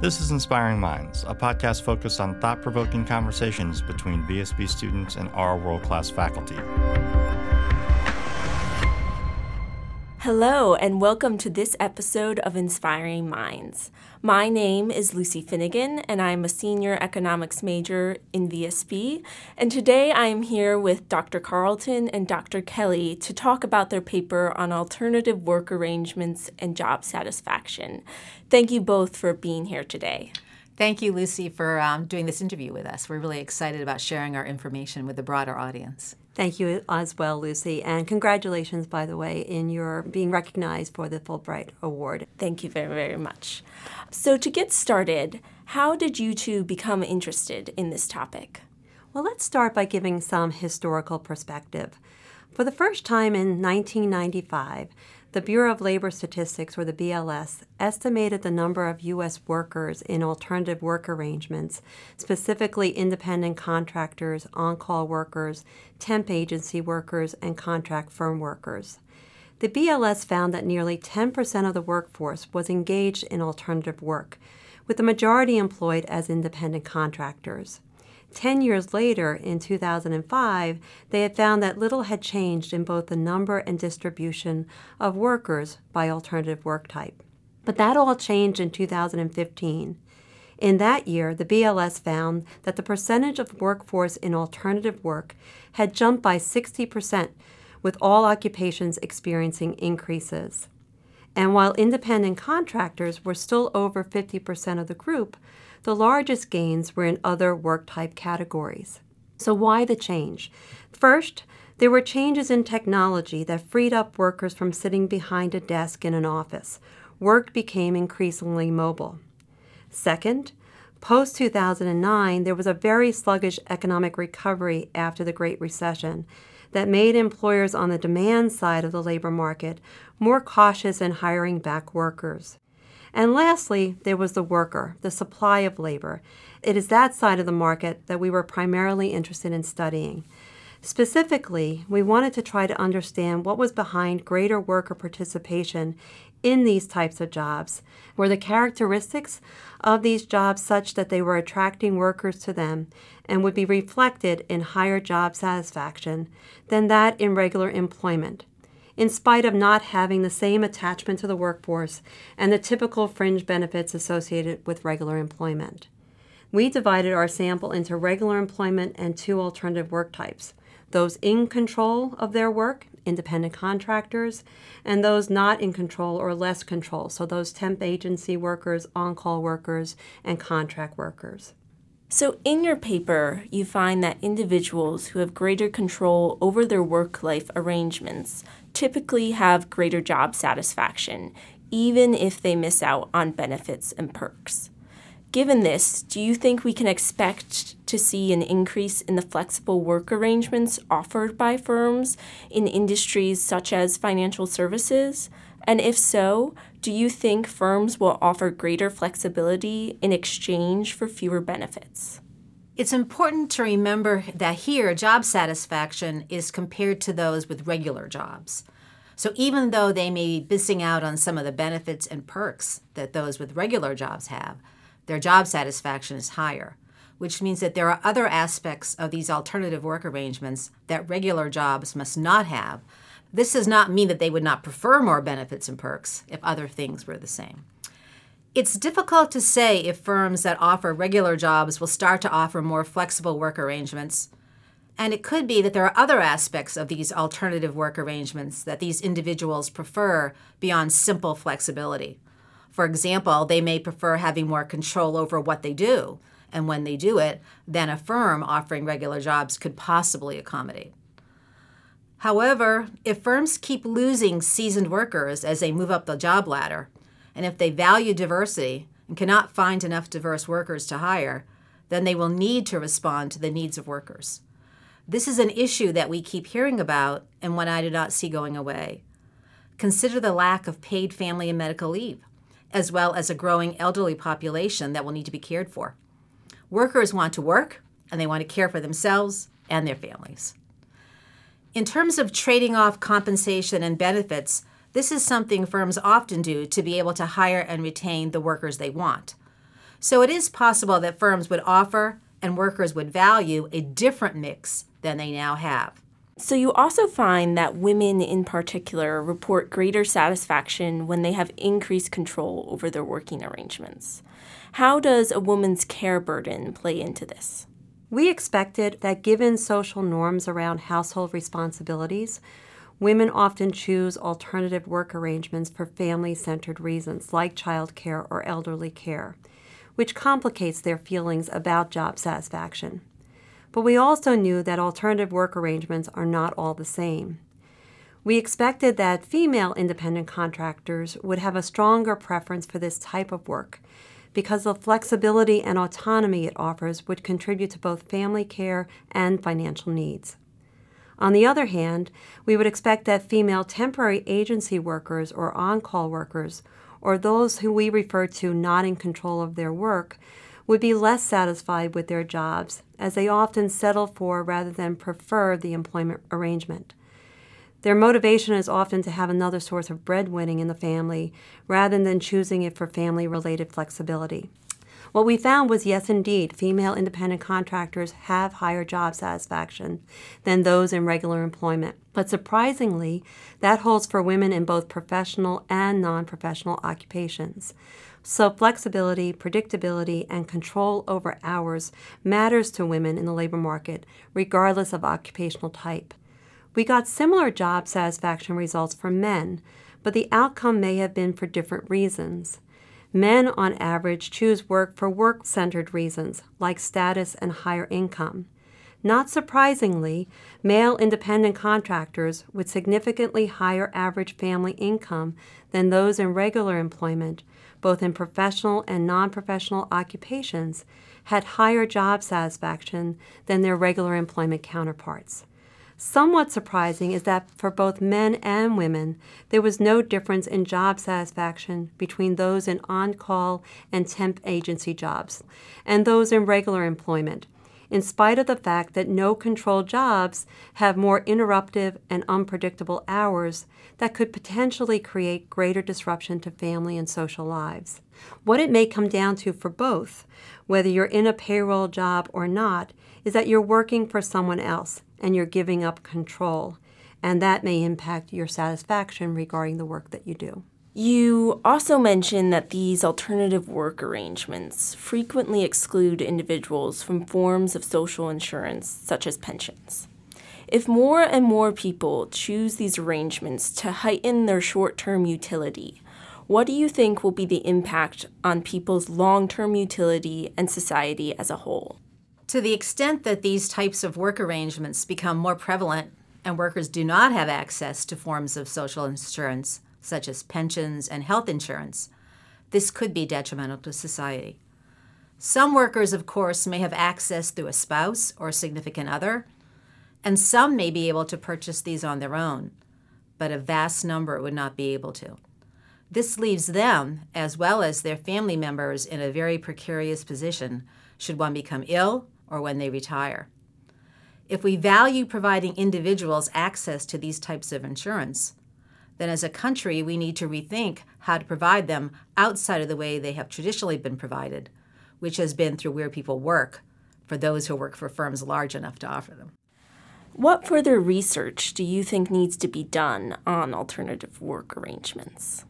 This is Inspiring Minds, a podcast focused on thought provoking conversations between VSB students and our world class faculty. Hello, and welcome to this episode of Inspiring Minds. My name is Lucy Finnegan, and I'm a senior economics major in VSB. And today I am here with Dr. Carlton and Dr. Kelly to talk about their paper on alternative work arrangements and job satisfaction. Thank you both for being here today. Thank you, Lucy, for um, doing this interview with us. We're really excited about sharing our information with the broader audience. Thank you as well, Lucy. And congratulations, by the way, in your being recognized for the Fulbright Award. Thank you very, very much. So, to get started, how did you two become interested in this topic? Well, let's start by giving some historical perspective. For the first time in 1995, the Bureau of Labor Statistics, or the BLS, estimated the number of U.S. workers in alternative work arrangements, specifically independent contractors, on call workers, temp agency workers, and contract firm workers. The BLS found that nearly 10% of the workforce was engaged in alternative work, with the majority employed as independent contractors. Ten years later, in 2005, they had found that little had changed in both the number and distribution of workers by alternative work type. But that all changed in 2015. In that year, the BLS found that the percentage of workforce in alternative work had jumped by 60%, with all occupations experiencing increases. And while independent contractors were still over 50% of the group, the largest gains were in other work type categories. So, why the change? First, there were changes in technology that freed up workers from sitting behind a desk in an office. Work became increasingly mobile. Second, post 2009, there was a very sluggish economic recovery after the Great Recession that made employers on the demand side of the labor market more cautious in hiring back workers. And lastly, there was the worker, the supply of labor. It is that side of the market that we were primarily interested in studying. Specifically, we wanted to try to understand what was behind greater worker participation in these types of jobs. Were the characteristics of these jobs such that they were attracting workers to them and would be reflected in higher job satisfaction than that in regular employment? In spite of not having the same attachment to the workforce and the typical fringe benefits associated with regular employment. We divided our sample into regular employment and two alternative work types those in control of their work, independent contractors, and those not in control or less control, so those temp agency workers, on call workers, and contract workers. So, in your paper, you find that individuals who have greater control over their work life arrangements typically have greater job satisfaction, even if they miss out on benefits and perks. Given this, do you think we can expect to see an increase in the flexible work arrangements offered by firms in industries such as financial services? And if so, do you think firms will offer greater flexibility in exchange for fewer benefits? It's important to remember that here, job satisfaction is compared to those with regular jobs. So even though they may be missing out on some of the benefits and perks that those with regular jobs have, their job satisfaction is higher, which means that there are other aspects of these alternative work arrangements that regular jobs must not have. This does not mean that they would not prefer more benefits and perks if other things were the same. It's difficult to say if firms that offer regular jobs will start to offer more flexible work arrangements. And it could be that there are other aspects of these alternative work arrangements that these individuals prefer beyond simple flexibility. For example, they may prefer having more control over what they do and when they do it than a firm offering regular jobs could possibly accommodate. However, if firms keep losing seasoned workers as they move up the job ladder, and if they value diversity and cannot find enough diverse workers to hire, then they will need to respond to the needs of workers. This is an issue that we keep hearing about and one I do not see going away. Consider the lack of paid family and medical leave, as well as a growing elderly population that will need to be cared for. Workers want to work and they want to care for themselves and their families. In terms of trading off compensation and benefits, this is something firms often do to be able to hire and retain the workers they want. So it is possible that firms would offer and workers would value a different mix than they now have. So, you also find that women in particular report greater satisfaction when they have increased control over their working arrangements. How does a woman's care burden play into this? We expected that given social norms around household responsibilities, women often choose alternative work arrangements for family centered reasons like childcare or elderly care, which complicates their feelings about job satisfaction. But we also knew that alternative work arrangements are not all the same. We expected that female independent contractors would have a stronger preference for this type of work because the flexibility and autonomy it offers would contribute to both family care and financial needs. On the other hand, we would expect that female temporary agency workers or on call workers, or those who we refer to not in control of their work, would be less satisfied with their jobs, as they often settle for rather than prefer the employment arrangement. Their motivation is often to have another source of breadwinning in the family rather than choosing it for family related flexibility. What we found was yes, indeed, female independent contractors have higher job satisfaction than those in regular employment. But surprisingly, that holds for women in both professional and non professional occupations. So, flexibility, predictability, and control over hours matters to women in the labor market, regardless of occupational type. We got similar job satisfaction results for men, but the outcome may have been for different reasons. Men, on average, choose work for work centered reasons, like status and higher income. Not surprisingly, male independent contractors with significantly higher average family income than those in regular employment both in professional and non professional occupations, had higher job satisfaction than their regular employment counterparts. Somewhat surprising is that for both men and women, there was no difference in job satisfaction between those in on call and temp agency jobs and those in regular employment, in spite of the fact that no control jobs have more interruptive and unpredictable hours that could potentially create greater disruption to family and social lives. What it may come down to for both, whether you're in a payroll job or not, is that you're working for someone else and you're giving up control, and that may impact your satisfaction regarding the work that you do. You also mentioned that these alternative work arrangements frequently exclude individuals from forms of social insurance, such as pensions. If more and more people choose these arrangements to heighten their short term utility, what do you think will be the impact on people's long term utility and society as a whole? To the extent that these types of work arrangements become more prevalent and workers do not have access to forms of social insurance, such as pensions and health insurance, this could be detrimental to society. Some workers, of course, may have access through a spouse or significant other, and some may be able to purchase these on their own, but a vast number would not be able to. This leaves them, as well as their family members, in a very precarious position should one become ill or when they retire. If we value providing individuals access to these types of insurance, then as a country we need to rethink how to provide them outside of the way they have traditionally been provided, which has been through where people work for those who work for firms large enough to offer them. What further research do you think needs to be done on alternative work arrangements?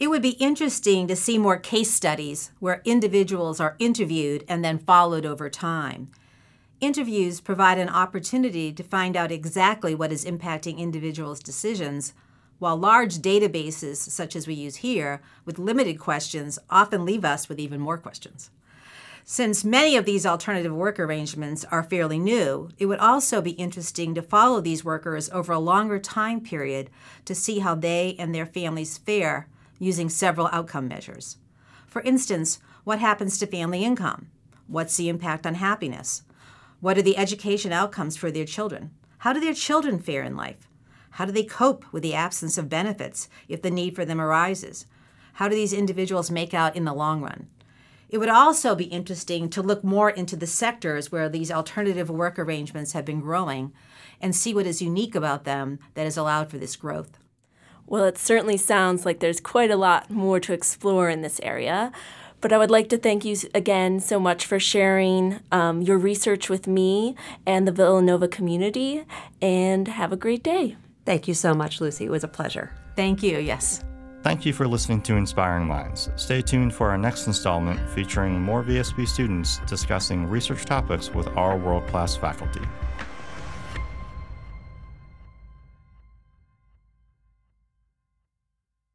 It would be interesting to see more case studies where individuals are interviewed and then followed over time. Interviews provide an opportunity to find out exactly what is impacting individuals' decisions while large databases, such as we use here, with limited questions, often leave us with even more questions. Since many of these alternative work arrangements are fairly new, it would also be interesting to follow these workers over a longer time period to see how they and their families fare using several outcome measures. For instance, what happens to family income? What's the impact on happiness? What are the education outcomes for their children? How do their children fare in life? How do they cope with the absence of benefits if the need for them arises? How do these individuals make out in the long run? It would also be interesting to look more into the sectors where these alternative work arrangements have been growing and see what is unique about them that has allowed for this growth. Well, it certainly sounds like there's quite a lot more to explore in this area. But I would like to thank you again so much for sharing um, your research with me and the Villanova community, and have a great day. Thank you so much, Lucy. It was a pleasure. Thank you, yes. Thank you for listening to Inspiring Minds. Stay tuned for our next installment featuring more VSB students discussing research topics with our world class faculty.